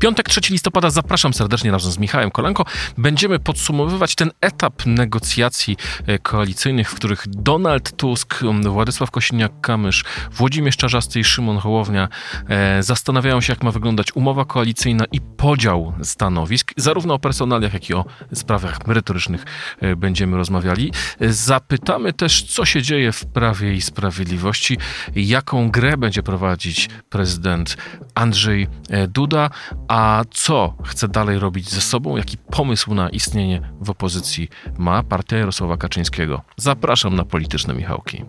Piątek 3 listopada zapraszam serdecznie razem z Michałem Kolanko. Będziemy podsumowywać ten etap negocjacji e, koalicyjnych, w których Donald Tusk, Władysław Kosiniak-Kamysz, Włodzimierz Czarzasty i Szymon Hołownia e, zastanawiają się, jak ma wyglądać umowa koalicyjna i podział stanowisk. Zarówno o personaliach, jak i o sprawach merytorycznych e, będziemy rozmawiali. Zapytamy też, co się dzieje w Prawie i Sprawiedliwości, jaką grę będzie prowadzić prezydent Andrzej Duda, a co chce dalej robić ze sobą? Jaki pomysł na istnienie w opozycji ma partia Jarosława Kaczyńskiego? Zapraszam na polityczne Michałki.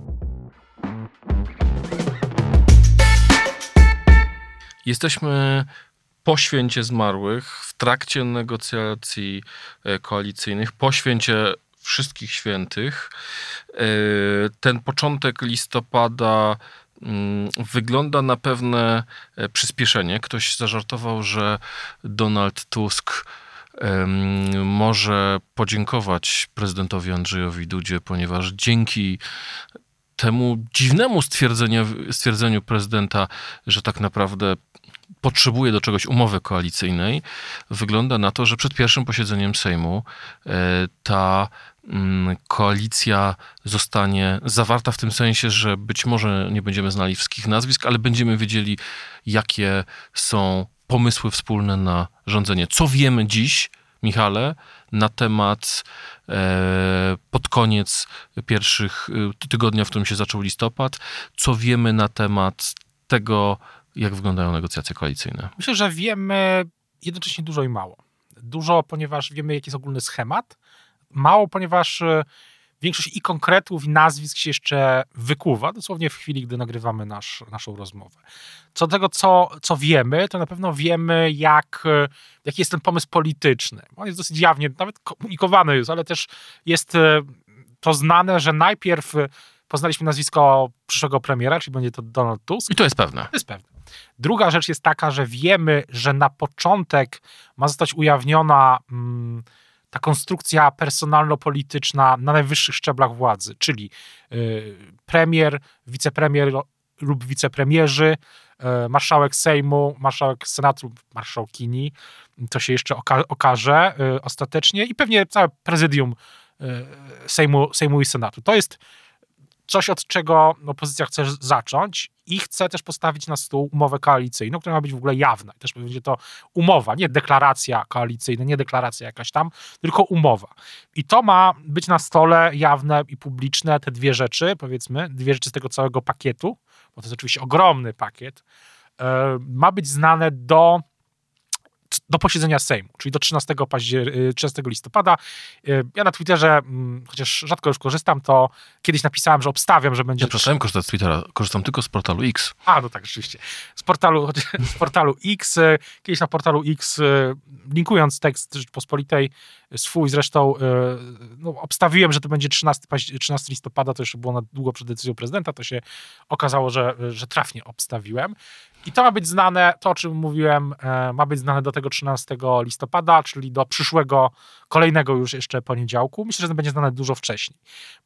Jesteśmy po święcie zmarłych, w trakcie negocjacji e, koalicyjnych, po święcie wszystkich świętych. E, ten początek listopada wygląda na pewne e, przyspieszenie. Ktoś zażartował, że Donald Tusk może podziękować prezydentowi Andrzejowi Dudzie, ponieważ dzięki temu dziwnemu stwierdzeniu, stwierdzeniu prezydenta, że tak naprawdę potrzebuje do czegoś umowy koalicyjnej, wygląda na to, że przed pierwszym posiedzeniem Sejmu e, ta Mm, koalicja zostanie zawarta w tym sensie, że być może nie będziemy znali wszystkich nazwisk, ale będziemy wiedzieli, jakie są pomysły wspólne na rządzenie. Co wiemy dziś, Michale, na temat e, pod koniec pierwszych e, tygodnia, w którym się zaczął listopad, co wiemy na temat tego, jak wyglądają negocjacje koalicyjne? Myślę, że wiemy jednocześnie dużo i mało. Dużo, ponieważ wiemy, jaki jest ogólny schemat, mało, ponieważ e, większość i konkretów, i nazwisk się jeszcze wykuwa, dosłownie w chwili, gdy nagrywamy nasz, naszą rozmowę. Co do tego, co, co wiemy, to na pewno wiemy, jak, e, jaki jest ten pomysł polityczny. On jest dosyć jawnie, nawet komunikowany jest, ale też jest e, to znane, że najpierw poznaliśmy nazwisko przyszłego premiera, czyli będzie to Donald Tusk. I to jest pewne. To jest pewne. Druga rzecz jest taka, że wiemy, że na początek ma zostać ujawniona... Hmm, ta konstrukcja personalno-polityczna na najwyższych szczeblach władzy, czyli y, premier, wicepremier lub wicepremierzy, y, marszałek Sejmu, marszałek Senatu, marszałkini, to się jeszcze oka okaże y, ostatecznie i pewnie całe prezydium Sejmu, Sejmu i Senatu. To jest coś, od czego opozycja chce zacząć i chce też postawić na stół umowę koalicyjną, która ma być w ogóle jawna. I też będzie to umowa, nie deklaracja koalicyjna, nie deklaracja jakaś tam, tylko umowa. I to ma być na stole jawne i publiczne, te dwie rzeczy, powiedzmy, dwie rzeczy z tego całego pakietu, bo to jest oczywiście ogromny pakiet, e, ma być znane do do posiedzenia Sejmu, czyli do 13, paździer 13 listopada. Y, ja na Twitterze, mm, chociaż rzadko już korzystam, to kiedyś napisałem, że obstawiam, że będzie... Ja przestałem korzystać z Twittera, korzystam tylko z portalu X. A, no tak, rzeczywiście. Z portalu, z portalu X, y, kiedyś na portalu X, y, linkując tekst Rzeczpospolitej, swój zresztą, no, obstawiłem, że to będzie 13, 13 listopada, to jeszcze było na długo przed decyzją prezydenta, to się okazało, że, że trafnie obstawiłem. I to ma być znane, to o czym mówiłem, e, ma być znane do tego 13 listopada, czyli do przyszłego, kolejnego już jeszcze poniedziałku. Myślę, że będzie znane dużo wcześniej.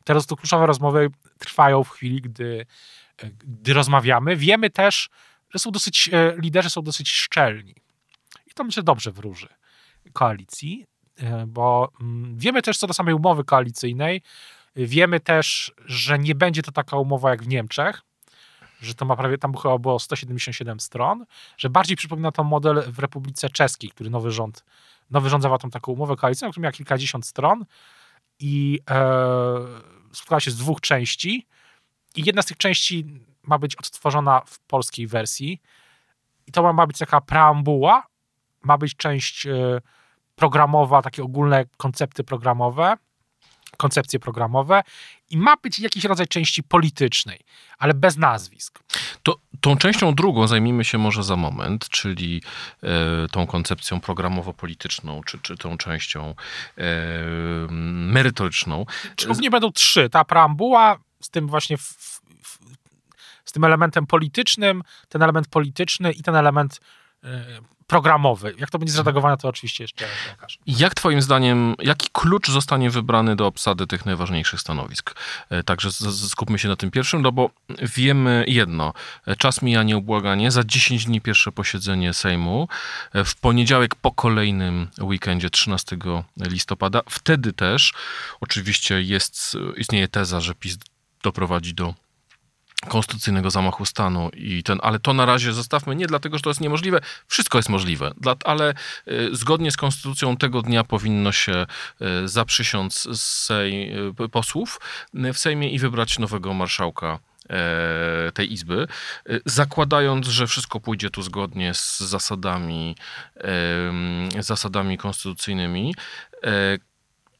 Teraz to kluczowe rozmowy trwają w chwili, gdy, e, gdy rozmawiamy. Wiemy też, że są dosyć, e, liderzy są dosyć szczelni. I to myślę dobrze wróży koalicji, bo mm, wiemy też co do samej umowy koalicyjnej. Wiemy też, że nie będzie to taka umowa jak w Niemczech, że to ma prawie, tam chyba było 177 stron, że bardziej przypomina to model w Republice Czeskiej, który nowy rząd, nowy rząd zawarł taką umowę koalicyjną, która miała kilkadziesiąt stron i e, się z dwóch części i jedna z tych części ma być odtworzona w polskiej wersji i to ma, ma być taka preambuła, ma być część e, programowa, takie ogólne koncepty programowe, koncepcje programowe i ma być jakiś rodzaj części politycznej, ale bez nazwisk. To, tą częścią drugą zajmijmy się może za moment, czyli e, tą koncepcją programowo-polityczną, czy, czy tą częścią e, merytoryczną. Czy nie będą trzy. Ta preambuła z tym właśnie w, w, z tym elementem politycznym, ten element polityczny i ten element e, programowy. Jak to będzie zredagowane, to oczywiście jeszcze pokażę. Jak twoim zdaniem, jaki klucz zostanie wybrany do obsady tych najważniejszych stanowisk? E, także skupmy się na tym pierwszym, no bo wiemy jedno. E, Czas mija nieubłaganie. Za 10 dni pierwsze posiedzenie Sejmu. E, W poniedziałek po kolejnym weekendzie 13 listopada. Wtedy też oczywiście jest, istnieje teza, że PiS doprowadzi do konstytucyjnego zamachu stanu i ten, ale to na razie zostawmy nie dlatego, że to jest niemożliwe, wszystko jest możliwe, dla, ale y, zgodnie z konstytucją tego dnia powinno się y, zaprzysiąc sej, y, posłów y, w Sejmie i wybrać nowego marszałka e, tej izby, y, zakładając, że wszystko pójdzie tu zgodnie z zasadami, zasadami konstytucyjnymi. E,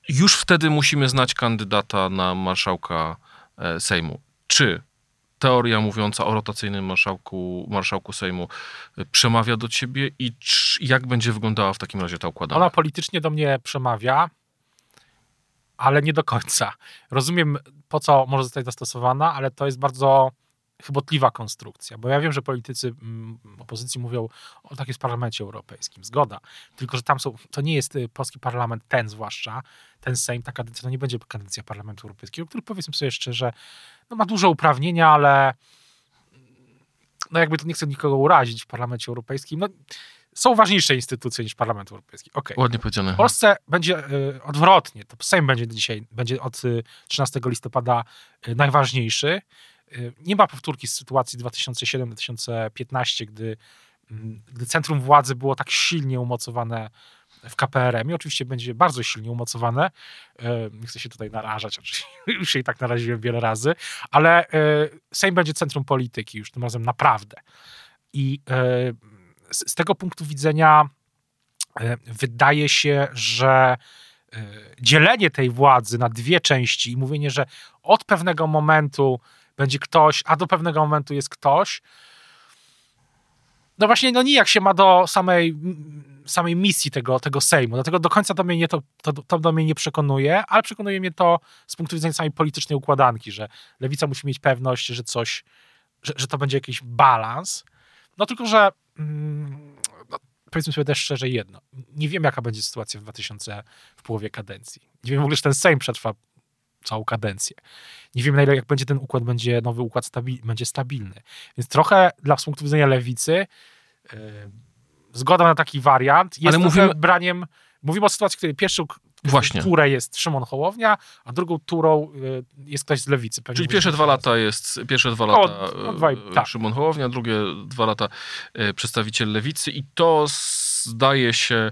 Już wtedy musimy znać kandydata na marszałka e, Sejmu. Czy teoria mówiąca o rotacyjnym marszałku, marszałku Sejmu y, przemawia do ciebie i jak będzie wyglądała w takim razie ta układanka? Ona politycznie do mnie przemawia, ale nie do końca. Rozumiem, po co może zostać dostosowana, ale to jest bardzo chybotliwa konstrukcja, bo ja wiem, że politycy mm, opozycji mówią, o tak jest w parlamencie europejskim, zgoda, tylko, że tam są, to nie jest y, polski parlament, ten zwłaszcza, ten Sejm, ta kadencja, to nie będzie kadencja parlamentu europejskiego, który powiedzmy sobie szczerze, no ma duże uprawnienia, ale no jakby to nie chcę nikogo urazić w parlamencie europejskim, no są ważniejsze instytucje niż parlament europejski. Okej. Ładnie powiedziane. W Polsce będzie y, odwrotnie. To Sejm będzie dzisiaj, będzie od y, 13 listopada y, najważniejszy. Y, nie ma powtórki z sytuacji 2007-2015, gdy, mm, gdy centrum władzy było tak silnie umocowane w KPRM i oczywiście będzie bardzo silnie umocowane. Y, Nie chcę się tutaj narażać, już się i tak naraziłem wiele razy, ale y, Sejm będzie centrum polityki już tym razem naprawdę. I z tego punktu widzenia wydaje się, że dzielenie tej władzy na dwie części i mówienie, że od pewnego momentu będzie ktoś, a do pewnego momentu jest ktoś, no właśnie, no nijak się ma do samej, samej misji tego, tego Sejmu. Dlatego do końca do mnie nie to, to, to do mnie nie przekonuje, ale przekonuje mnie to z punktu widzenia samej politycznej układanki, że lewica musi mieć pewność, że coś, że, że to będzie jakiś balans. No tylko, że mm, no, powiedzmy sobie też szczerze jedno. Nie wiem, jaka będzie sytuacja w 2000, w połowie kadencji. Nie wiem w ogóle, czy ten Sejm przetrwa całą kadencję. Nie wiem, na ile jak będzie ten układ, będzie nowy układ stabil, będzie stabilny. Więc trochę dla z punktu widzenia lewicy yy, zgoda na taki wariant jest Ale mówimy- braniem... Mówimy o sytuacji, w której pierwszą Właśnie. turę jest Szymon Hołownia, a drugą turą yy, jest ktoś z lewicy. Pewnie Czyli pierwsze dwa z- lata jest, pierwsze dwa lata dwa i- e, tak. Szymon Hołownia, drugie dwa lata e, przedstawiciel lewicy i to zdaje się,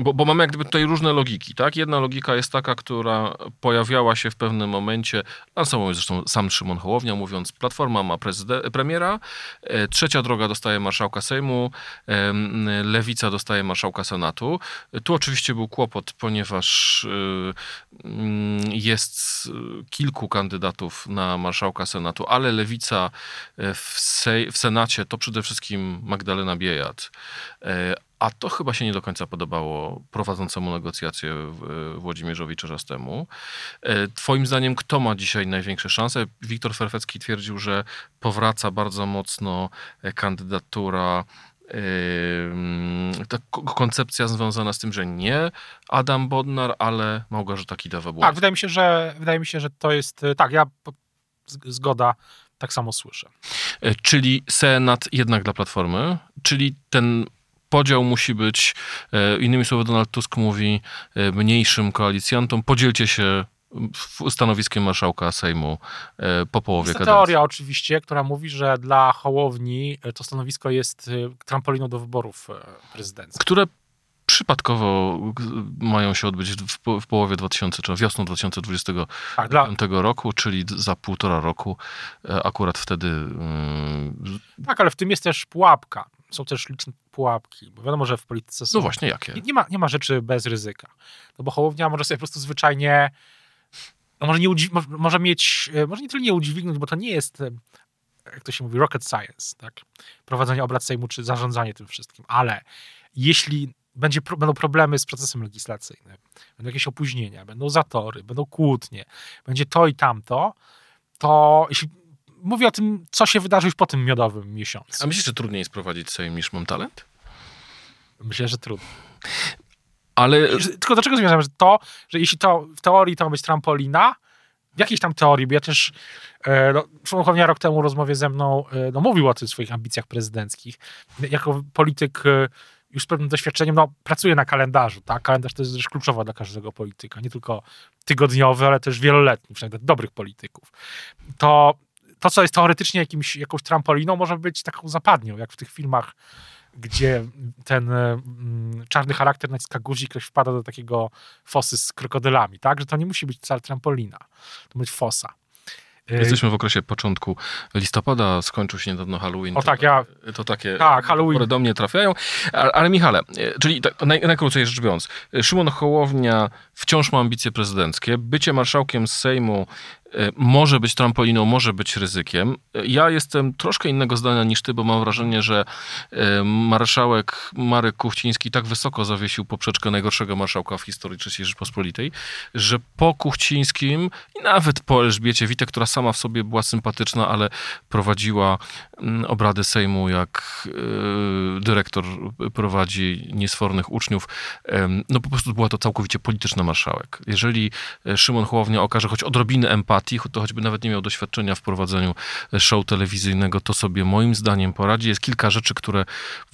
bo, bo mamy jak gdyby tutaj różne logiki, tak? Jedna logika jest taka, która pojawiała się w pewnym momencie, lansował zresztą sam Szymon Hołownia, mówiąc, Platforma ma premiera, e, trzecia droga dostaje marszałka Sejmu, lewica dostaje marszałka Senatu. Tu oczywiście był kłopot, ponieważ y, mm, jest kilku kandydatów na marszałka Senatu, ale lewica sej, w Senacie to przede wszystkim Magdalena Biejat. E, A to chyba się nie do końca podobało prowadzącemu negocjacje w- Włodzimierzowi Czerzastemu. E, Twoim zdaniem, kto ma dzisiaj największe szanse? Wiktor Ferfecki twierdził, że powraca bardzo mocno e, kandydatura Ym, ta ko- koncepcja związana z tym, że nie Adam Bodnar, ale Małgorzata Kidawa-Błońska. Tak, wydaje mi się, że wydaje mi się, że to jest tak, ja zgoda, tak samo słyszę. E, Czyli Senat jednak dla Platformy, czyli ten podział musi być, e, innymi słowy Donald Tusk mówi e, mniejszym koalicjantom, podzielcie się stanowiskiem marszałka Sejmu e, po połowie Jest kadencji. teoria oczywiście, która mówi, że dla Hołowni to stanowisko jest trampoliną do wyborów prezydenckich. które przypadkowo mają się odbyć w, po- w połowie 2000, czy wiosną 2025 Tak, dla, roku, czyli za półtora roku. Akurat wtedy mm, tak, ale w tym jest też pułapka. Są też liczne pułapki, bo wiadomo, że w polityce są... no właśnie jakie? Nie, nie, ma, nie ma rzeczy bez ryzyka. No bo Hołownia może sobie po prostu zwyczajnie no może, nie może mieć, e, może nie tyle nie udźwignąć, bo to nie jest, e, jak to się mówi, rocket science, tak? Prowadzenie obrad Sejmu czy zarządzanie tym wszystkim, ale jeśli będzie, będą problemy z procesem legislacyjnym, będą jakieś opóźnienia, będą zatory, będą kłótnie, będzie to i tamto, to jeśli mówię o tym, co się wydarzy już po tym miodowym miesiącu. A myślisz, że trudniej jest prowadzić Sejm niż mam talent? Myślę, że trudno. Ale Tylko do czego zmierzam? Że to, że jeśli to w teorii to ma być trampolina, w jakiejś tam teorii, bo ja też e, no, Szymon rok temu w rozmowie ze mną e, no, mówił o tych swoich ambicjach prezydenckich. Jako polityk e, już z pewnym doświadczeniem, no, pracuje na kalendarzu, tak? Kalendarz to jest rzecz kluczowa dla każdego polityka, nie tylko tygodniowy, ale też wieloletni, przynajmniej dla dobrych polityków. To, to co jest teoretycznie jakimś, jakąś trampoliną, może być taką zapadnią, jak w tych filmach gdzie ten mm, czarny charakter naciska guzik, ktoś wpada do takiego fosy z krokodylami, tak? Że to nie musi być wcale trampolina, to być fosa. Y, jesteśmy w okresie początku listopada, skończył się niedawno Halloween. O to, tak, ja... To takie Tak, Halloween. które do mnie trafiają. Ale, ale Michale, e, czyli tak, naj, najkrócej rzecz biorąc, e, Szymon Hołownia wciąż ma ambicje prezydenckie. Bycie marszałkiem Sejmu e, może być trampoliną, może być ryzykiem. E, Ja jestem troszkę innego zdania niż ty, bo mam wrażenie, że e, marszałek Marek Kuchciński tak wysoko zawiesił poprzeczkę najgorszego marszałka w historii III Rzeczpospolitej, że po Kuchcińskim i nawet po Elżbiecie Witek, która sama w sobie była sympatyczna, ale prowadziła mm, obrady Sejmu jak e, dyrektor prowadzi niesfornych uczniów, no po prostu była to całkowicie polityczna marszałek. Jeżeli e, Szymon Hołownia okaże choć odrobinę empatii, cho- to choćby nawet nie miał doświadczenia w prowadzeniu e, show telewizyjnego, to sobie moim zdaniem poradzi. Jest kilka rzeczy, które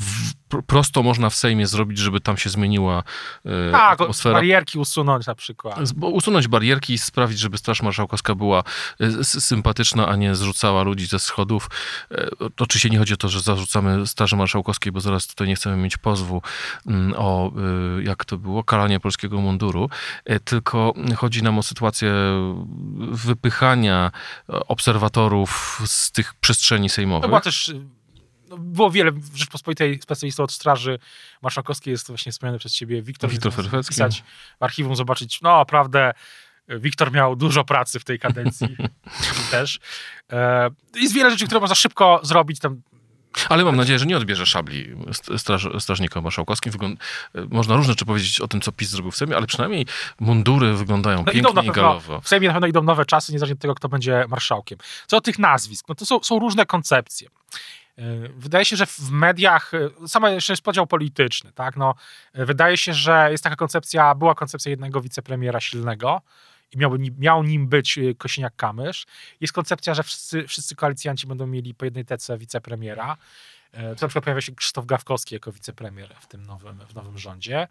w, pr- prosto można w Sejmie zrobić, żeby tam się zmieniła e, Tak, atmosfera. barierki usunąć na przykład. Usunąć barierki i sprawić, żeby Straż Marszałkowska była e, sympatyczna, a nie zrzucała ludzi ze schodów. E, Oczywiście nie chodzi o to, że zarzucamy Straży Marszałkowskiej, bo zaraz tutaj nie chcemy mieć pozwu mm, o, e, jak to było, karanie polskiego munduru, tylko chodzi nam o sytuację wypychania e, obserwatorów z tych przestrzeni To sejmowych. była też, no, było wiele w Rzeczpospolitej specjalistów od Straży Marszałkowskiej, jest to właśnie wspomniany przez ciebie Wiktor. Wiktor Ferfecki. Pisać w archiwum, zobaczyć, no naprawdę Wiktor miał dużo pracy w tej kadencji też. E, Jest wiele rzeczy, które można szybko zrobić, tam Ale mam nadzieję, że nie odbierze szabli st- straż, strażnikom marszałkowskim. Wygląd- Można różne rzeczy powiedzieć o tym, co PiS zrobił w Sejmie, ale przynajmniej mundury wyglądają No pięknie i galowo. w Sejmie na pewno idą nowe czasy, niezależnie od tego, kto będzie marszałkiem. Co do tych nazwisk, no to są, są różne koncepcje. Yy, Wydaje się, że w mediach, yy, sama jeszcze jest podział polityczny, tak? No, yy, wydaje się, że jest taka koncepcja, była koncepcja jednego wicepremiera silnego i miał, miał nim być yy, Kosiniak-Kamysz. Jest koncepcja, że wszyscy, wszyscy koalicjanci będą mieli po jednej tece wicepremiera. Yy, Tu na przykład pojawia się Krzysztof Gawkowski jako wicepremier w tym nowym, w nowym rządzie.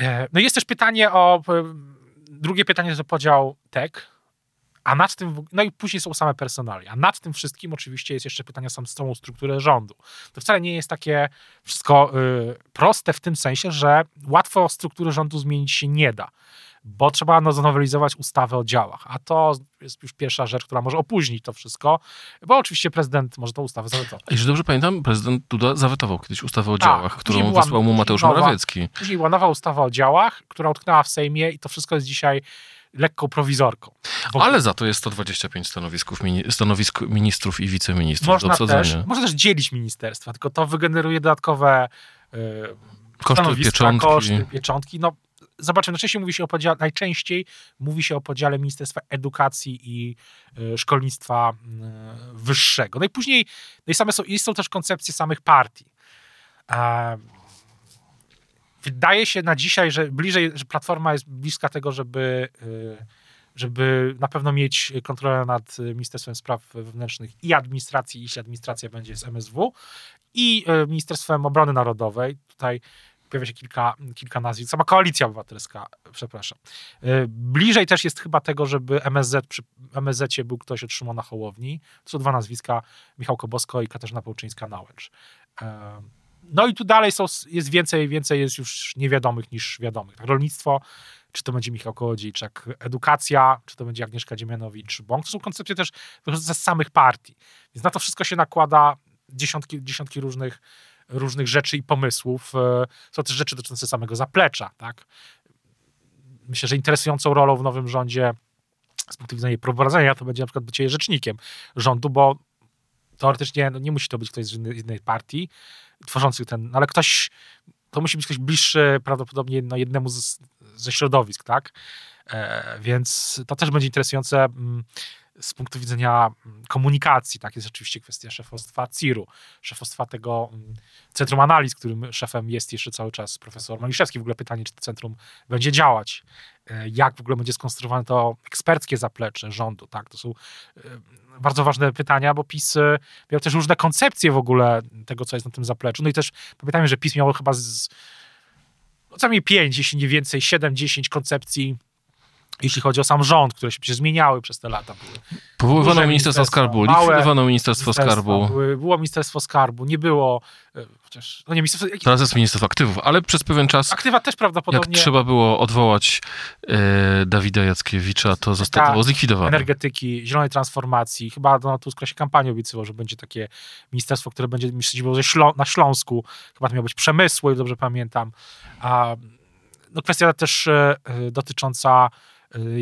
E, No i jest też pytanie o. e, Drugie pytanie to podział TEK, a nad tym. No i później są same personalia. A nad tym wszystkim oczywiście jest jeszcze pytanie sam całą strukturę rządu. To wcale nie jest takie wszystko y, proste w tym sensie, że łatwo struktury rządu zmienić się nie da. Bo trzeba no, zanowelizować ustawę o działach, a to jest już pierwsza rzecz, która może opóźnić to wszystko, bo oczywiście prezydent może tą ustawę zawetować. Jeśli dobrze pamiętam, prezydent Duda zawetował kiedyś ustawę o Tak, działach, którą była- wysłał mu Mateusz nowa- Morawiecki. Później była nowa ustawa o działach, która utknęła w Sejmie i to wszystko jest dzisiaj lekką prowizorką. Ale za to jest 125 stanowisków, stanowisk ministrów i wiceministrów do można obsadzenia. też, można też dzielić ministerstwa, tylko to wygeneruje dodatkowe y, Koszty pieczątki. koszty, pieczątki. No, zobaczmy, najczęściej mówi się o podziale, najczęściej mówi się o podziale Ministerstwa Edukacji i y, Szkolnictwa y, Wyższego. No i później no i same są, są też koncepcje samych partii. E, wydaje się na dzisiaj, że bliżej, że Platforma jest bliska tego, żeby, y, żeby na pewno mieć kontrolę nad Ministerstwem Spraw Wewnętrznych i Administracji, jeśli administracja będzie z MSW, i Ministerstwem Obrony Narodowej. Tutaj pojawia się kilka, kilka nazwisk. Sama Koalicja Obywatelska, przepraszam. Y, Bliżej też jest chyba tego, żeby MSZ, przy MSZ był ktoś od Szymona Hołowni. To są dwa nazwiska, Michał Kobosko i Katarzyna Połczyńska-Nałęcz. E, No i tu dalej są, jest więcej, więcej jest już niewiadomych niż wiadomych. Tak, rolnictwo, czy to będzie Michał Kołodziejczak, edukacja, czy to będzie Agnieszka Dziemianowicz-Bąk. To są koncepcje też wychodzące z samych partii. Więc na to wszystko się nakłada dziesiątki, dziesiątki różnych, różnych rzeczy i pomysłów. E, Są też rzeczy dotyczące samego zaplecza. Tak? Myślę, że interesującą rolą w nowym rządzie z punktu widzenia jej prowadzenia to będzie na przykład bycie rzecznikiem rządu, bo teoretycznie no, nie musi to być ktoś z innej, innej partii tworzący ten, no, ale ktoś, to musi być ktoś bliższy prawdopodobnie no, jednemu z, ze środowisk, tak? E, więc to też będzie interesujące. Z punktu widzenia mm, komunikacji, tak, jest oczywiście kwestia szefostwa CIR-u, szefostwa tego mm, Centrum Analiz, którym szefem jest jeszcze cały czas profesor Maliszewski. W ogóle pytanie, czy to centrum będzie działać, e, jak w ogóle będzie skonstruowane to eksperckie zaplecze rządu, tak, to są e, bardzo ważne pytania, bo PiS e, miał też różne koncepcje w ogóle tego, co jest na tym zapleczu, no i też pamiętajmy, że PiS miał chyba z, no, co najmniej pięć, jeśli nie więcej, siedem, dziesięć koncepcji jeśli chodzi o sam rząd, które się przecież zmieniały przez te lata. Powoływano Ministerstwo Skarbu, likwidowano Ministerstwo Skarbu. Były, było Ministerstwo Skarbu, nie było, e, chociaż, no nie, ministerstwo... Teraz jest Ministerstwo Aktywów, ale przez pewien czas... Aktywa też prawdopodobnie... Jak trzeba było odwołać e, Dawida Jackiewicza, to zostało zlikwidowane. Energetyki, zielonej transformacji. Chyba Donald Tusk się kampanię obiecywał, że będzie takie ministerstwo, które będzie siedziało Ślą na Śląsku. Chyba to miało być przemysłu, dobrze pamiętam. A, no kwestia też e, e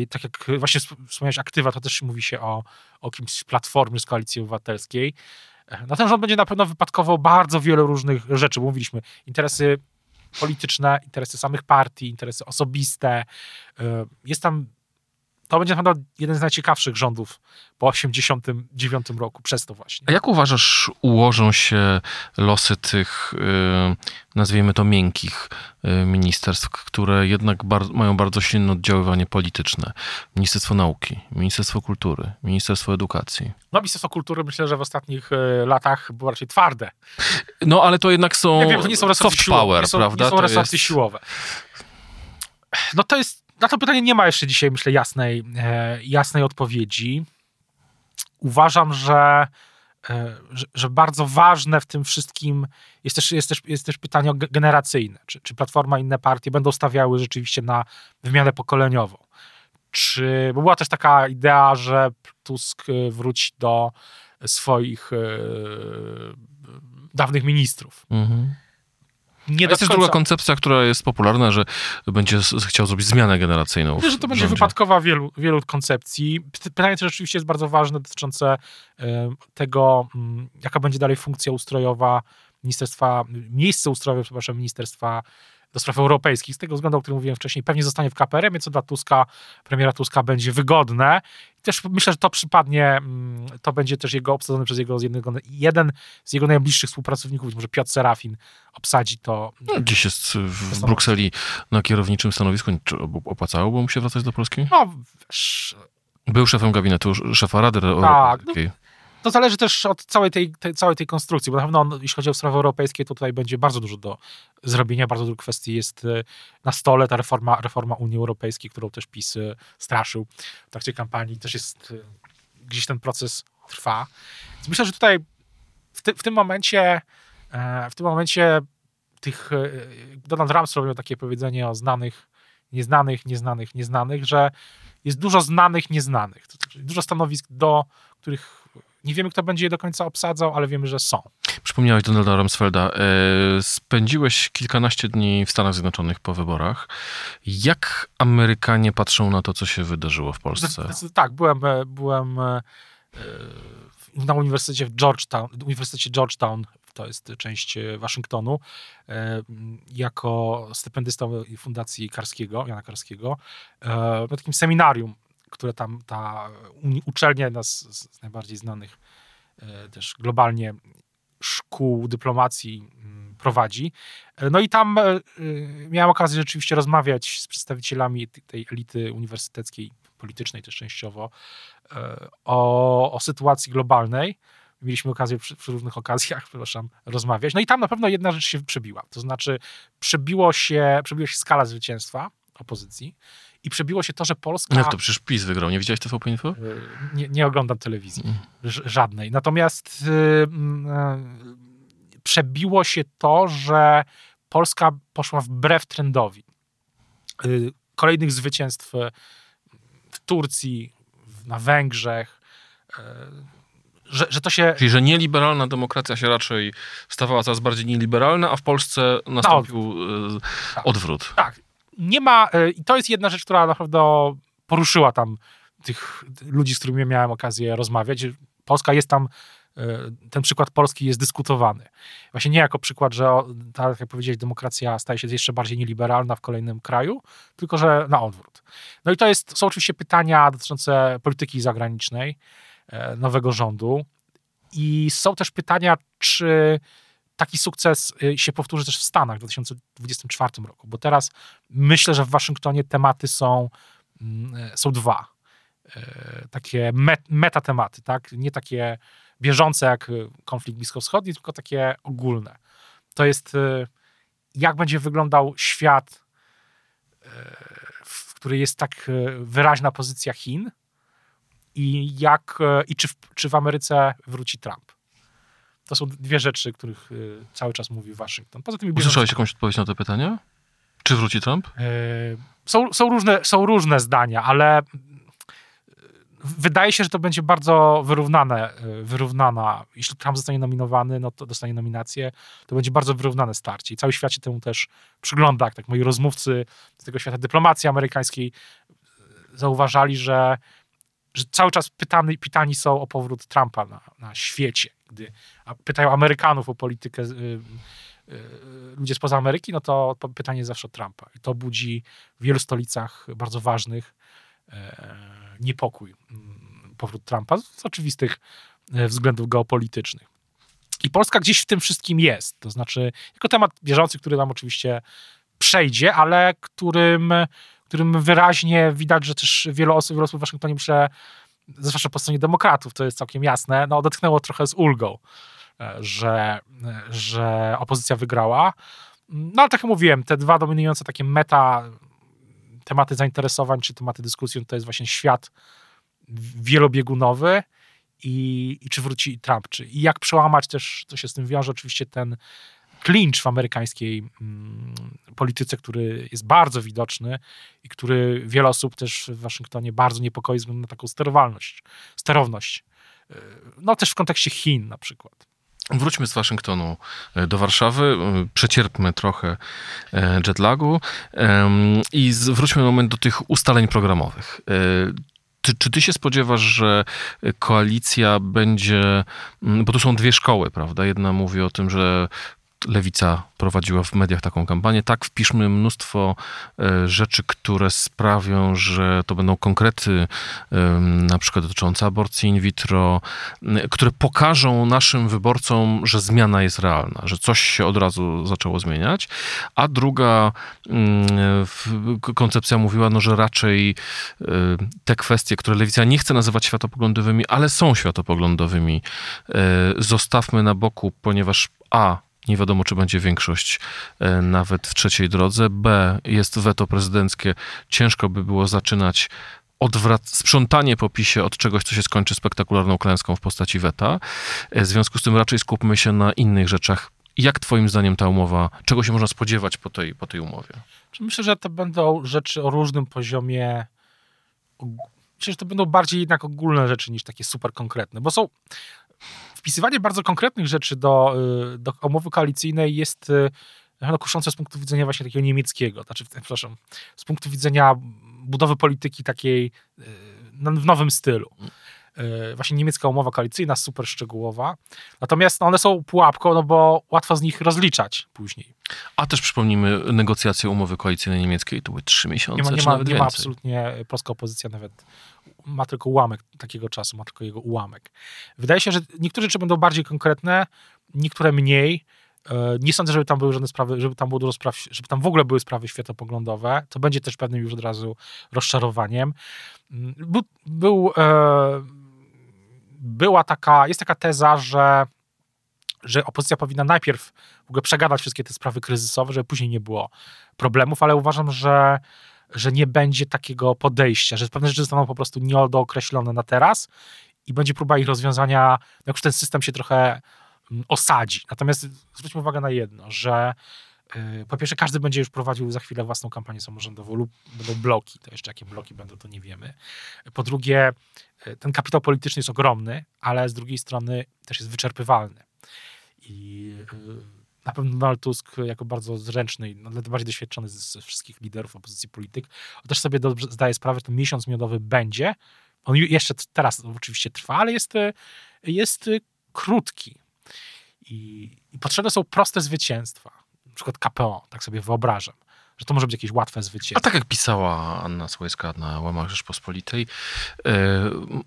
tak jak właśnie wspomniałeś, aktywa, to też mówi się o, o kimś z Platformy, z Koalicji Obywatelskiej. No ten rząd będzie na pewno wypadkował bardzo wiele różnych rzeczy, bo mówiliśmy, interesy polityczne, interesy samych partii, interesy osobiste. Jest tam to będzie na pewno jeden z najciekawszych rządów po 89 roku, przez to właśnie. A jak uważasz, ułożą się losy tych, y, nazwijmy to miękkich y, ministerstw, które jednak mają bardzo silne oddziaływanie polityczne? Ministerstwo Nauki, Ministerstwo Kultury, Ministerstwo Edukacji. No, Ministerstwo Kultury myślę, że w ostatnich y, latach było raczej twarde. No, ale to jednak są, ja wiem, to nie są soft power, nie są, prawda? Nie są resorty jest... siłowe. No to jest na to pytanie nie ma jeszcze dzisiaj, myślę, jasnej, e, jasnej odpowiedzi. Uważam, że, e, że, że, bardzo ważne w tym wszystkim jest też, jest też, jest też pytanie generacyjne. Czy, czy Platforma i inne partie będą stawiały rzeczywiście na wymianę pokoleniową? Czy, bo była też taka idea, że Tusk wróci do swoich e, dawnych ministrów. Mhm nie jest też druga koncepcja, która jest popularna, że będzie chciał zrobić zmianę generacyjną. Myślę, że to będzie wypadkowa wielu, wielu koncepcji. Pytanie też rzeczywiście jest bardzo ważne dotyczące tego, mm, jaka będzie dalej funkcja ustrojowa ministerstwa, miejsce ustrojowe, przepraszam, ministerstwa do spraw europejskich, z tego względu, o którym mówiłem wcześniej, pewnie zostanie w KPRM, co dla Tuska, premiera Tuska będzie wygodne. I też myślę, że to przypadnie, mm, to będzie też jego obsadzony przez jego jednego, jeden z jego najbliższych współpracowników, być może Piotr Serafin obsadzi to. No, gdzieś jest w Brukseli na kierowniczym stanowisku. Czy opłacałoby mu się wracać do Polski? No, wiesz, był szefem gabinetu, szefa Rady tak, No, to zależy też od całej tej, tej, całej tej konstrukcji, bo na pewno jeśli chodzi o sprawy europejskie, to tutaj będzie bardzo dużo do zrobienia, bardzo dużo kwestii jest e, na stole, ta reforma, reforma Unii Europejskiej, którą też PiS e, straszył w trakcie kampanii, też jest, e, gdzieś ten proces trwa. Więc myślę, że tutaj w, ty, w tym momencie w tym momencie tych Donald Rumsfeld miał takie powiedzenie o znanych, nieznanych, nieznanych, nieznanych, że jest dużo znanych, nieznanych. Znaczy dużo stanowisk, do których nie wiemy, kto będzie je do końca obsadzał, ale wiemy, że są. Przypomniałeś Donalda Rumsfelda. E, spędziłeś kilkanaście dni w Stanach Zjednoczonych po wyborach. Jak Amerykanie patrzą na to, co się wydarzyło w Polsce? Tak, byłem, e, byłem e, na Uniwersytecie w Georgetown, Uniwersytecie Georgetown, to jest część Waszyngtonu, jako stypendysta Fundacji Karskiego, Jana Karskiego, na takim seminarium które tam ta uczelnia, jedna z, z najbardziej znanych e, też globalnie szkół dyplomacji mm, prowadzi. E, no i tam e, miałem okazję rzeczywiście rozmawiać z przedstawicielami tej elity uniwersyteckiej, politycznej też częściowo, o, o sytuacji globalnej. Mieliśmy okazję przy, przy, różnych okazjach, przepraszam, rozmawiać. No i tam na pewno jedna rzecz się przebiła. To znaczy, przebiło się, przebiła się skala zwycięstwa opozycji i przebiło się to, że Polska... Jak to przecież PiS wygrał, nie widziałeś TVP Info? E, nie, nie oglądam telewizji, żadnej. Natomiast yy, yy, przebiło się to, że Polska poszła wbrew trendowi. Yy, kolejnych zwycięstw w Turcji, na Węgrzech, że, że to się... Czyli, że nieliberalna demokracja się raczej stawała coraz bardziej nieliberalna, a w Polsce nastąpił no, odwrót. Tak, nie ma, e, i to jest jedna rzecz, która naprawdę poruszyła tam tych ludzi, z którymi miałem okazję rozmawiać. Polska jest tam ten przykład Polski jest dyskutowany. Właśnie nie jako przykład, że tak jak powiedziałeś, demokracja staje się jeszcze bardziej nieliberalna w kolejnym kraju, tylko że na odwrót. No i to jest, są oczywiście pytania dotyczące polityki zagranicznej nowego rządu i są też pytania, czy taki sukces y, się powtórzy też w Stanach w 2024 roku, bo teraz myślę, że w Waszyngtonie tematy są, mm, e, są dwa. E, takie metatematy, tak? Nie takie bieżące jak y, konflikt bliskowschodni, tylko takie ogólne. To jest y, jak będzie wyglądał świat, e, w który jest tak wyraźna pozycja Chin i jak i czy w, czy w Ameryce wróci Trump. To są dwie rzeczy, których y, cały czas mówi Waszyngton. Poza tym Usłyszałeś jakąś odpowiedź na to pytanie? Czy wróci Trump? E, są, są, różne, są różne zdania, ale y, wydaje się, że to będzie bardzo wyrównane, y, wyrównana. Jeśli Trump zostanie nominowany, no to dostanie nominację, to będzie bardzo wyrównane starcie. I cały świat się temu też przygląda. Jak tak moi rozmówcy z tego świata dyplomacji amerykańskiej zauważali, że, że cały czas pytany, pytani są o powrót Trumpa na, na świecie gdy pytają Amerykanów o politykę y, y, ludzie spoza Ameryki, no to, pytanie zawsze Trumpa. I to budzi w wielu stolicach bardzo ważnych e, niepokój. Mm, powrót Trumpa z oczywistych e, względów geopolitycznych. I Polska gdzieś w tym wszystkim jest. To znaczy, jako temat bieżący, który nam oczywiście przejdzie, ale którym, którym wyraźnie widać, że też wiele osób, wiele osób w Waszyngtonie myślę, zwłaszcza po stronie demokratów, to jest całkiem jasne, no odetchnęło trochę z ulgą, e, że, że opozycja wygrała. No ale tak jak mówiłem, te dwa dominujące takie meta tematy zainteresowań, czy tematy dyskusji, to jest właśnie świat wielobiegunowy i, i czy wróci Trump, czy i jak przełamać też, co się z tym wiąże, oczywiście ten klincz w amerykańskiej mm, polityce, który jest bardzo widoczny i który wiele osób też w Waszyngtonie bardzo niepokoi ze względu na taką sterowalność, sterowność. E, no też w kontekście Chin na przykład. Wróćmy z Waszyngtonu e, do Warszawy, e, przecierpmy trochę jetlagu i wróćmy moment do tych ustaleń programowych. Czy, czy, ty się spodziewasz, że koalicja będzie, bo tu są dwie szkoły, prawda? Jedna mówi o tym, że lewica prowadziła w mediach taką kampanię. Tak, wpiszmy mnóstwo e, rzeczy, które sprawią, że to będą konkrety, na przykład dotyczące aborcji in vitro, które pokażą naszym wyborcom, że zmiana jest realna, że coś się od razu zaczęło zmieniać. A druga koncepcja mówiła, no, że raczej e, te kwestie, które lewica nie chce nazywać światopoglądowymi, ale są światopoglądowymi, e, zostawmy na boku, ponieważ A, nie wiadomo, czy będzie większość e, nawet w trzeciej drodze. B. Jest weto prezydenckie. Ciężko by było zaczynać odwrac- sprzątanie po PiSie od czegoś, co się skończy spektakularną klęską w postaci weta. E, w związku z tym raczej skupmy się na innych rzeczach. Jak twoim zdaniem ta umowa, czego się można spodziewać po tej, po tej umowie? Myślę, że to będą rzeczy o różnym poziomie Myślę, że to będą bardziej jednak ogólne rzeczy niż takie super konkretne, bo są wpisywanie bardzo konkretnych rzeczy do, y, do umowy koalicyjnej jest y, no, kuszące z punktu widzenia właśnie takiego niemieckiego, znaczy, przepraszam, z punktu widzenia budowy polityki takiej y, w nowym stylu. Właśnie niemiecka umowa koalicyjna, super szczegółowa. Natomiast no, one są pułapką, no bo łatwo z nich rozliczać później. A też przypomnijmy, negocjacje umowy koalicyjnej niemieckiej to były trzy miesiące. Nie ma, nie ma, nie ma absolutnie polska opozycja nawet ma tylko ułamek takiego czasu, ma tylko jego ułamek. Wydaje się, że niektóre rzeczy będą bardziej konkretne, niektóre mniej. E, nie sądzę, żeby tam były żadne sprawy, żeby tam było dużo spraw, żeby tam w ogóle były sprawy światopoglądowe. To będzie też pewnym już od razu rozczarowaniem. Mm, był, był e, była taka, jest taka teza, że że opozycja powinna najpierw w ogóle przegadać wszystkie te sprawy kryzysowe, żeby później nie było problemów, ale uważam, że że nie będzie takiego podejścia, że pewne rzeczy zostaną po prostu niedookreślone na teraz i będzie próba ich rozwiązania, jak już ten system się trochę mm, osadzi. Natomiast zwróćmy uwagę na jedno, że y, po pierwsze, każdy będzie już prowadził za chwilę własną kampanię samorządową lub będą bloki. To jeszcze jakie bloki będą, to nie wiemy. Po drugie, y, ten kapitał polityczny jest ogromny, ale z drugiej strony też jest wyczerpywalny. I y, na pewno Donald Tusk jako bardzo zręczny i bardziej doświadczony ze wszystkich liderów opozycji polityk, też sobie dobrze zdaje sprawę, że ten miesiąc miodowy będzie. On jeszcze teraz oczywiście trwa, ale jest, jest krótki i, i potrzebne są proste zwycięstwa. Na przykład KPO, tak sobie wyobrażam że to może być jakieś łatwe zwycięstwo. A tak jak pisała Anna Słojska na łamach Rzeczpospolitej, e,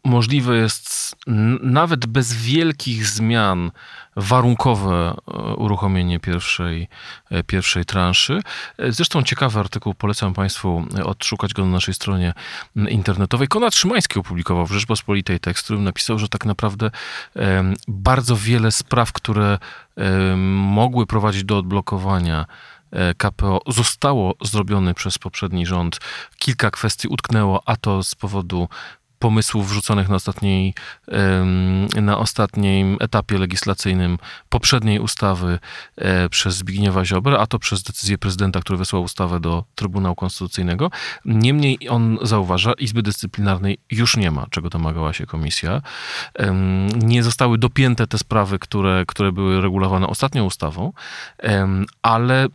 możliwe jest nawet bez wielkich zmian warunkowe e, uruchomienie pierwszej, e, pierwszej transzy. Zresztą ciekawy artykuł, polecam Państwu odszukać go na naszej stronie internetowej. Konrad Szymański opublikował w Rzeczpospolitej tekst, w którym napisał, że tak naprawdę bardzo wiele spraw, które mogły prowadzić do odblokowania KPO zostało zrobione przez poprzedni rząd. Kilka kwestii utknęło, a to z powodu pomysłów wrzuconych na, ostatniej, na ostatnim etapie legislacyjnym poprzedniej ustawy e, przez Zbigniewa Ziobrę, a to przez decyzję prezydenta, który wysłał ustawę do Trybunału Konstytucyjnego. Niemniej on zauważa, Izby Dyscyplinarnej już nie ma, czego domagała się komisja. Nie zostały dopięte te sprawy, które, które były regulowane ostatnią ustawą, ale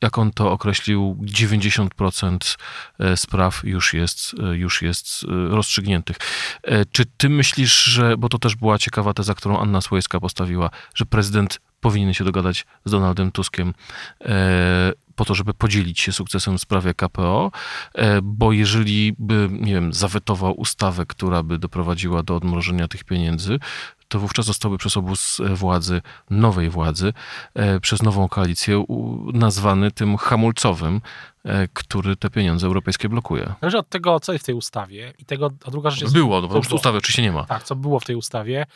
jak on to określił, 90% e, spraw już jest, e, już jest e, rozstrzygniętych. Czy ty myślisz, że, bo to też była ciekawa teza, którą Anna Słojska postawiła, że prezydent powinien się dogadać z Donaldem Tuskiem po to, żeby podzielić się sukcesem w sprawie KPO, bo jeżeli by, nie wiem, zawetował ustawę, która by doprowadziła do odmrożenia tych pieniędzy, to wówczas zostałby przez obóz e, władzy, nowej władzy, e, przez nową koalicję nazwany tym hamulcowym, e, który te pieniądze europejskie blokuje. Zależy od tego, co jest w tej ustawie i tego, a druga rzecz jest... Było, no, bo ustawy oczywiście nie ma. Tak, co było w tej ustawie.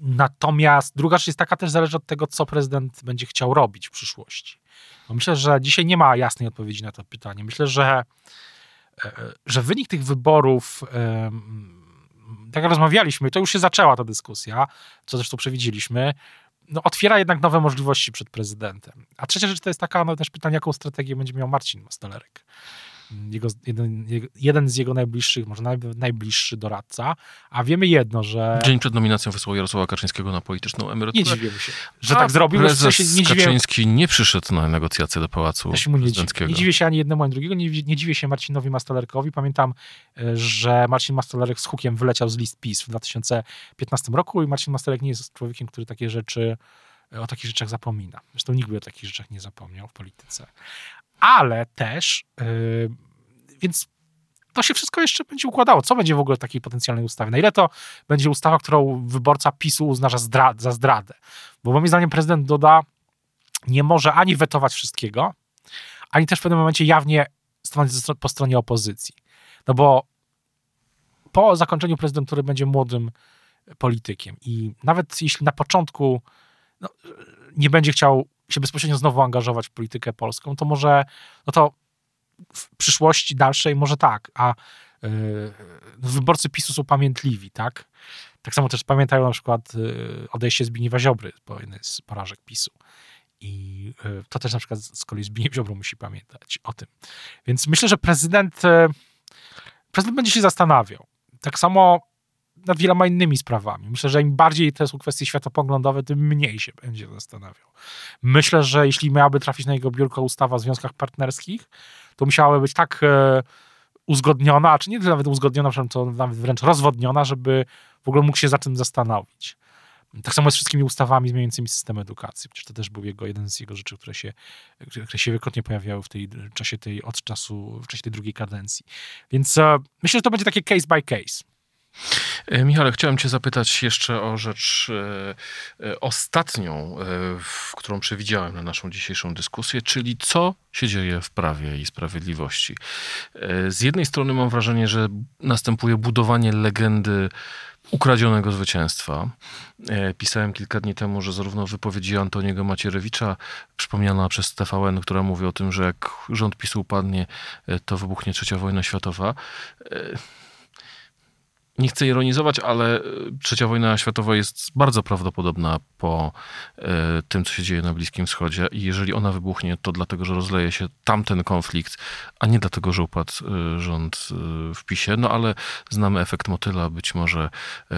Natomiast druga rzecz jest taka też zależy od tego, co prezydent będzie chciał robić w przyszłości. Bo myślę, że dzisiaj nie ma jasnej odpowiedzi na to pytanie. Myślę, że, że wynik tych wyborów tak jak rozmawialiśmy, to już się zaczęła ta dyskusja, co zresztą przewidzieliśmy, no, otwiera jednak nowe możliwości przed prezydentem. A trzecia rzecz to jest taka no, też pytanie, jaką strategię będzie miał Marcin Mostolerek jego, jeden, jeden z jego najbliższych, może najbliższy doradca, a wiemy jedno, że... Dzień przed nominacją wysłał Jarosława Kaczyńskiego na polityczną emeryturę. Nie dziwię się, że a tak zrobił. Prezes nie dziwię... Kaczyński nie przyszedł na negocjacje do Pałacu ja Prezydenckiego. Nie dziwię się ani jednemu, ani drugiego, nie, nie dziwię się Marcinowi Mastolerkowi. Pamiętam, e, że Marcin Mastolerek z hukiem wyleciał z list PiS w 2015 roku i Marcin Mastolerek nie jest człowiekiem, który takie rzeczy e, o takich rzeczach zapomina. Zresztą nikt by o takich rzeczach nie zapomniał w polityce ale też, yy, więc to się wszystko jeszcze będzie układało. Co będzie w ogóle takiej potencjalnej ustawie? Na ile to będzie ustawa, którą wyborca PiSu uzna za zdradę? Bo moim zdaniem prezydent Doda nie może ani wetować wszystkiego, ani też w pewnym momencie jawnie stanąć po stronie opozycji. No bo po zakończeniu prezydentury będzie młodym politykiem i nawet jeśli na początku no, nie będzie chciał się bezpośrednio znowu angażować w politykę polską, to może, no to w przyszłości dalszej może tak, a yy, wyborcy PiSu są pamiętliwi, tak? Tak samo też pamiętają na przykład yy, odejście Zbigniewa Ziobry po jednej z porażek PiSu. I yy, to też na przykład z kolei Zbigniew Ziobro musi pamiętać o tym. Więc myślę, że prezydent, prezydent będzie się zastanawiał. Tak samo nad wieloma innymi sprawami. Myślę, że im bardziej to są kwestie światopoglądowe, tym mniej się będzie zastanawiał. Myślę, że jeśli miałaby trafić na jego biurko ustawa o związkach partnerskich, to musiałaby być tak e, uzgodniona, czy nie nawet uzgodniona, to nawet wręcz rozwodniona, żeby w ogóle mógł się za tym zastanowić. Tak samo z wszystkimi ustawami zmieniającymi system edukacji. Przecież to też był jego, jeden z jego rzeczy, które się, które się wielokrotnie pojawiały w tej czasie tej, od czasu, w czasie tej drugiej kadencji. Więc e, myślę, że to będzie takie case by case. E, Michale, chciałem Cię zapytać jeszcze o rzecz e, e, ostatnią, którą przewidziałem na naszą dzisiejszą dyskusję, czyli co się dzieje w prawie i sprawiedliwości. Z jednej strony mam wrażenie, że następuje budowanie legendy ukradzionego zwycięstwa. Pisałem kilka dni temu, że zarówno wypowiedzi Antoniego Macierewicza, przypomniana przez TVN, która mówi o tym, że jak rząd PiSu upadnie, to wybuchnie trzecia wojna światowa nie chcę ironizować, ale e, trzecia wojna światowa jest bardzo prawdopodobna po e, tym, co się dzieje na Bliskim Wschodzie. I jeżeli ona wybuchnie, to dlatego, że rozleje się tamten konflikt, a nie dlatego, że upadł e, rząd w PiSie. No ale znamy efekt motyla. Być może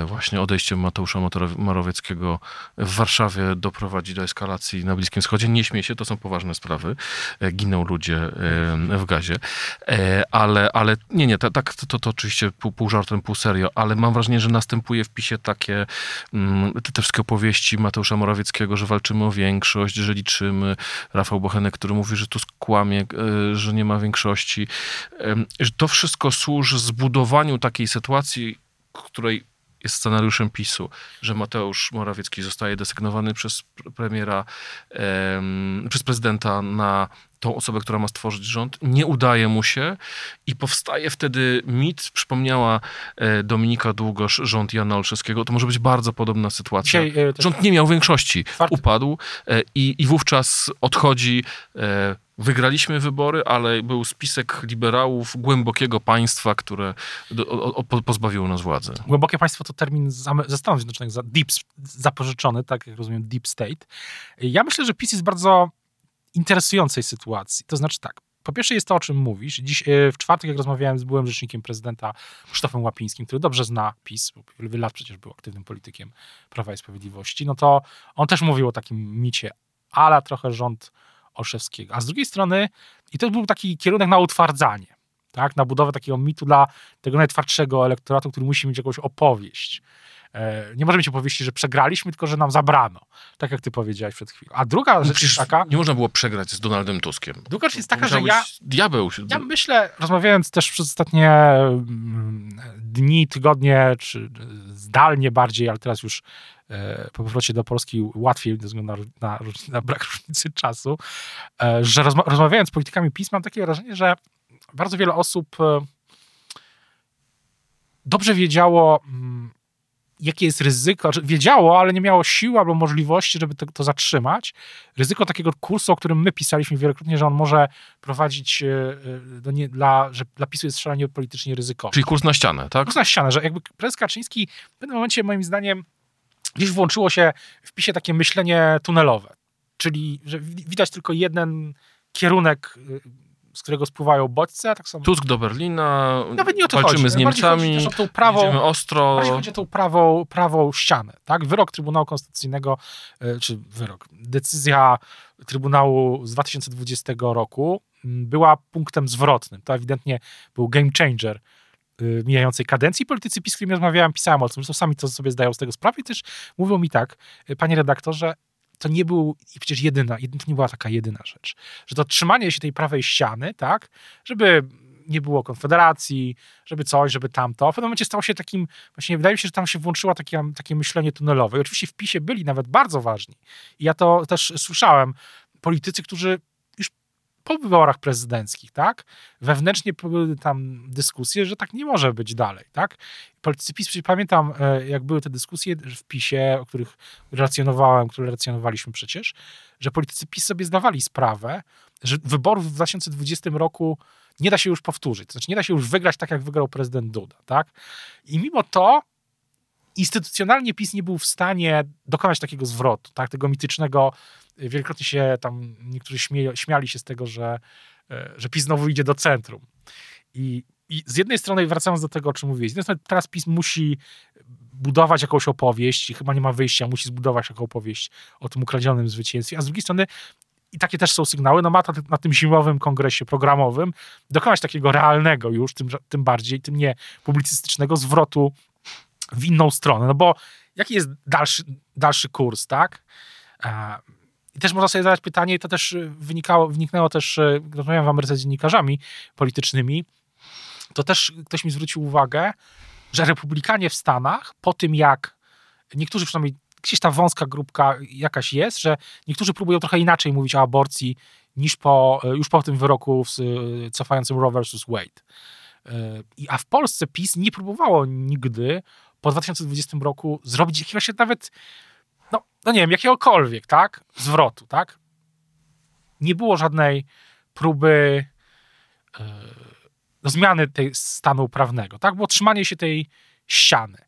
właśnie odejście Mateusza Morawieckiego w Warszawie doprowadzi do eskalacji na Bliskim Wschodzie. Nie śmiej się, to są poważne sprawy. Giną ludzie w gazie. Ale, ale nie, nie, tak, to, to, oczywiście pół, pół żartem, pół serio serio, ale mam wrażenie, że następuje w PiSie takie mm, te, wszystkie opowieści Mateusza Morawieckiego, że walczymy o większość, że liczymy. Rafał Bochenek, który mówi, że tu skłamie, e, że nie ma większości. Że to wszystko służy zbudowaniu takiej sytuacji, której jest scenariuszem PiSu, że Mateusz Morawiecki zostaje desygnowany przez pr- premiera, em, przez prezydenta na tą osobę, która ma stworzyć rząd. Nie udaje mu się i powstaje wtedy mit, przypomniała e, Dominika Długosz, rząd Jana Olszewskiego. To może być bardzo podobna sytuacja. Dzisiaj, e, Rząd nie miał większości, Czwarty- upadł e, i, i wówczas odchodzi. Wygraliśmy wybory, ale był spisek liberałów głębokiego państwa, które do, o, o, po- pozbawiło nas władzy. Głębokie państwo to termin ze Stanów Zjednoczonych, za deep, zapożyczony, tak jak rozumiem, deep state. Ja myślę, że PiS jest bardzo interesującej sytuacji. To znaczy tak, po pierwsze jest to, o czym mówisz. Dziś, e, w czwartek, jak rozmawiałem z byłym rzecznikiem prezydenta Krzysztofem Łapińskim, który dobrze zna PiS, wiele lat przecież był aktywnym politykiem Prawa i Sprawiedliwości, no to on też mówił o takim micie, ala trochę rząd Olszewskiego. A z drugiej strony, i to był taki kierunek na utwardzanie, tak, na budowę takiego mitu dla tego najtwardszego elektoratu, który musi mieć jakąś opowieść. E, Nie może mieć opowieści, że przegraliśmy, tylko że nam zabrano. Tak jak ty powiedziałeś przed chwilą. A druga rzecz jest taka, nie można było przegrać z Donaldem Tuskiem. druga rzecz jest taka, że ja, Diabeł. się- ja myślę, rozmawiając też przez ostatnie mm, dni, tygodnie, czy zdalnie bardziej, ale teraz już e, po powrocie do Polski łatwiej ze względu na, na, na brak różnicy czasu, e, że rozma rozmawiając z politykami PiS mam takie wrażenie, że bardzo wiele osób dobrze wiedziało, mm, jakie jest ryzyko, wiedziało, ale nie miało sił albo możliwości, żeby to, to zatrzymać. Ryzyko takiego kursu, o którym my pisaliśmy wielokrotnie, że on może prowadzić e, e, do nie, dla, że dla PiSu jest szalenie politycznie ryzykowny. Czyli kurs na ścianę, tak? Kurs na ścianę, że jakby prezes Kaczyński w pewnym momencie, moim zdaniem, gdzieś włączyło się w PiSie takie myślenie tunelowe. Czyli, że wi- widać tylko jeden kierunek, y, z którego spływają bodźce, tak samo... Tusk do Berlina, Nawet nie o to walczymy chodzi. z chodzi Niemcami, o tą prawą, jedziemy ostro. Chodzi o tą prawą, prawą ścianę. Tak? Wyrok Trybunału Konstytucyjnego, e, czy wyrok, decyzja Trybunału z 2020 roku m, była punktem zwrotnym. To ewidentnie był game changer y, mijającej kadencji. Politycy PiS, z którymi rozmawiałem, pisałem o tym, że sami to sobie zdają z tego sprawę i też mówią mi tak, y, panie redaktorze, to nie był i przecież jedyna, jedy- to nie była taka jedyna rzecz, że to trzymanie się tej prawej ściany, tak, żeby nie było konfederacji, żeby coś, żeby tamto. W pewnym momencie stało się takim, właśnie wydaje mi się, że tam się włączyło takie, takie myślenie tunelowe. I oczywiście w PiSie byli nawet bardzo ważni. I ja to też słyszałem. Politycy, którzy po wyborach prezydenckich, tak, wewnętrznie były tam dyskusje, że tak nie może być dalej, tak. Politycy PiS, pamiętam, e, jak były te dyskusje w PiSie, o których relacjonowałem, które relacjonowaliśmy przecież, że politycy PiS sobie zdawali sprawę, że wyborów w 2020 roku nie da się już powtórzyć. To znaczy, nie da się już wygrać tak, jak wygrał prezydent Duda, tak? I mimo to instytucjonalnie PiS nie był w stanie dokonać takiego zwrotu, tak? Tego mitycznego, wielokrotnie się tam niektórzy śmieją, śmiali się z tego, że, e, że PiS znowu idzie do centrum. I, I z jednej strony, wracając do tego, o czym mówiłeś, z jednej strony teraz PiS musi budować jakąś opowieść i chyba nie ma wyjścia, musi zbudować jakąś opowieść o tym ukradzionym zwycięstwie, a z drugiej strony i takie też są sygnały, no ma to na tym zimowym kongresie programowym dokonać takiego realnego już, tym, tym bardziej, tym nie publicystycznego zwrotu w inną stronę, no bo jaki jest dalszy, dalszy kurs, tak? E, I też można sobie zadać pytanie, i to też wynikało, wyniknęło też, gdy rozmawiałem w Ameryce z dziennikarzami politycznymi, to też ktoś mi zwrócił uwagę, że republikanie w Stanach, po tym jak niektórzy przynajmniej gdzieś ta wąska grupka jakaś jest, że niektórzy próbują trochę inaczej mówić o aborcji niż po, już po tym wyroku z, cofającym Roe versus Wade. A w Polsce PiS nie próbowało nigdy po 2020 roku zrobić jakiegoś nawet, no, no nie wiem, jakiegokolwiek, tak, zwrotu, tak. Nie było żadnej próby yy, zmiany tej stanu prawnego, tak, było trzymanie się tej ściany.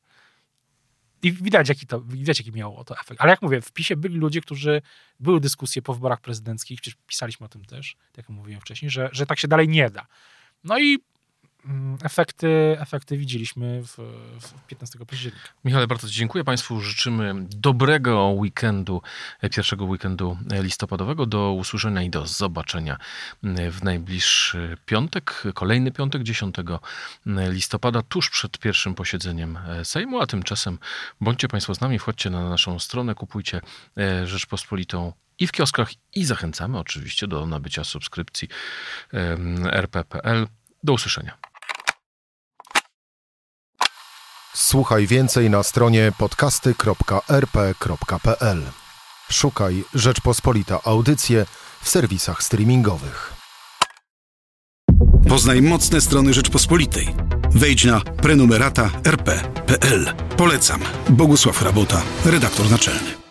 I widać, jaki to, widać, jaki miało to efekt. Ale jak mówię, w PiSie byli ludzie, którzy były dyskusje po wyborach prezydenckich, przecież pisaliśmy o tym też, tak jak mówiłem wcześniej, że, że tak się dalej nie da. No i efekty, efekty widzieliśmy w, w 15 października. Michale, bardzo dziękuję Państwu. Życzymy dobrego weekendu, e, pierwszego weekendu e, listopadowego. Do usłyszenia i do zobaczenia e, w najbliższy piątek, kolejny piątek, 10 listopada, tuż przed pierwszym posiedzeniem Sejmu, a tymczasem bądźcie Państwo z nami, wchodźcie na naszą stronę, kupujcie Rzeczpospolitą i w kioskach i zachęcamy oczywiście do nabycia subskrypcji rp.pl. Do usłyszenia. Słuchaj więcej na stronie podcasty.rp.pl. Szukaj Rzeczpospolita Audycje w serwisach streamingowych. Poznaj mocne strony Rzeczpospolitej. Wejdź na prenumerata rp.pl. Polecam. Bogusław Rabota, redaktor naczelny.